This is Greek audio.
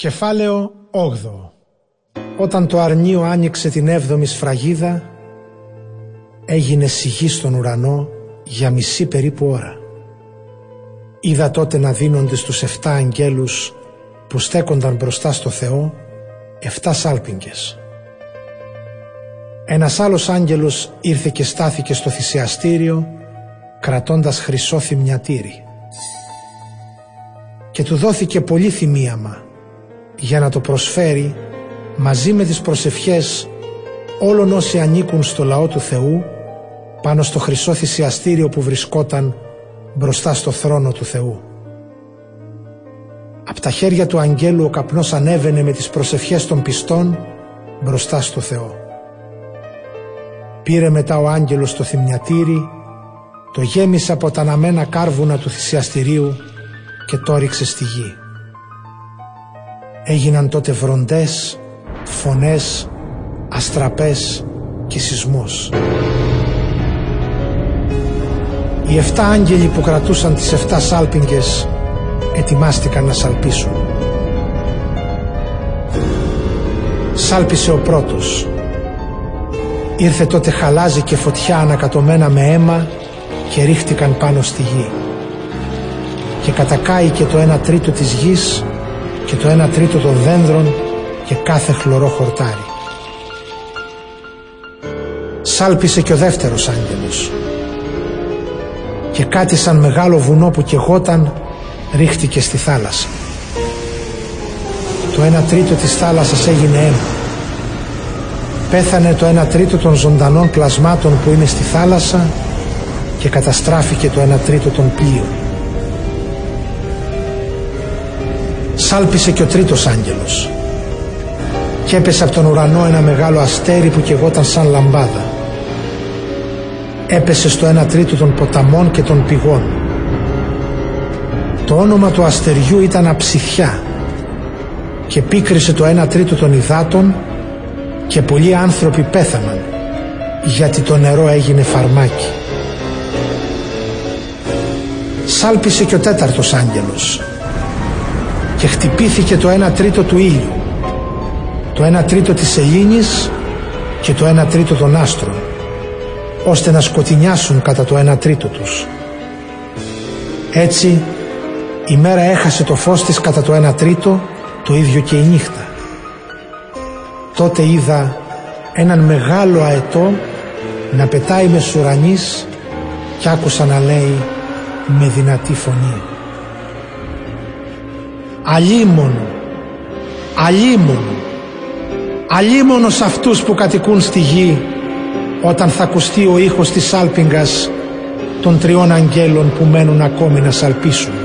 Κεφάλαιο 8 Όταν το αρνίο άνοιξε την έβδομη σφραγίδα έγινε σιγή στον ουρανό για μισή περίπου ώρα. Είδα τότε να δίνονται στους 7 αγγέλους που στέκονταν μπροστά στο Θεό 7 σάλπιγγες. Ένας άλλος άγγελος ήρθε και στάθηκε στο θυσιαστήριο κρατώντας χρυσό θυμιατήρι και του δόθηκε πολύ θυμίαμα για να το προσφέρει μαζί με τις προσευχές όλων όσοι ανήκουν στο λαό του Θεού πάνω στο χρυσό θυσιαστήριο που βρισκόταν μπροστά στο θρόνο του Θεού. Απ' τα χέρια του αγγέλου ο καπνός ανέβαινε με τις προσευχές των πιστών μπροστά στο Θεό. Πήρε μετά ο άγγελος το θυμιατήρι, το γέμισε από τα αναμένα κάρβουνα του θυσιαστηρίου και το ρίξε στη γη. Έγιναν τότε βροντές, φωνές, αστραπές και σεισμός. Οι εφτά άγγελοι που κρατούσαν τις εφτά σάλπιγγες ετοιμάστηκαν να σαλπίσουν. Σάλπισε ο πρώτος. Ήρθε τότε χαλάζι και φωτιά ανακατωμένα με αίμα και ρίχτηκαν πάνω στη γη. Και κατακάει και το ένα τρίτο της γης και το ένα τρίτο των δένδρων και κάθε χλωρό χορτάρι. Σάλπισε και ο δεύτερος άγγελος και κάτι σαν μεγάλο βουνό που κεγόταν ρίχτηκε στη θάλασσα. Το ένα τρίτο της θάλασσας έγινε αίμα. Πέθανε το ένα τρίτο των ζωντανών πλασμάτων που είναι στη θάλασσα και καταστράφηκε το ένα τρίτο των πλοίων. Σάλπισε και ο τρίτος άγγελος και έπεσε από τον ουρανό ένα μεγάλο αστέρι που κεγόταν σαν λαμπάδα. Έπεσε στο ένα τρίτο των ποταμών και των πηγών. Το όνομα του αστεριού ήταν αψιθιά και πίκρισε το ένα τρίτο των υδάτων και πολλοί άνθρωποι πέθαναν γιατί το νερό έγινε φαρμάκι. Σάλπισε και ο τέταρτος άγγελος και χτυπήθηκε το 1 τρίτο του ήλιου, το 1 τρίτο της σελήνης και το 1 τρίτο των άστρων, ώστε να σκοτεινιάσουν κατά το 1 τρίτο τους. Έτσι η μέρα έχασε το φως της κατά το 1 τρίτο, το ίδιο και η νύχτα. Τότε είδα έναν μεγάλο αετό να πετάει μες σουρανής και άκουσα να λέει με δυνατή φωνή αλίμον, αλίμον, αλίμονος σε αυτούς που κατοικούν στη γη όταν θα ακουστεί ο ήχος της σάλπιγγας των τριών αγγέλων που μένουν ακόμη να σαλπίσουν.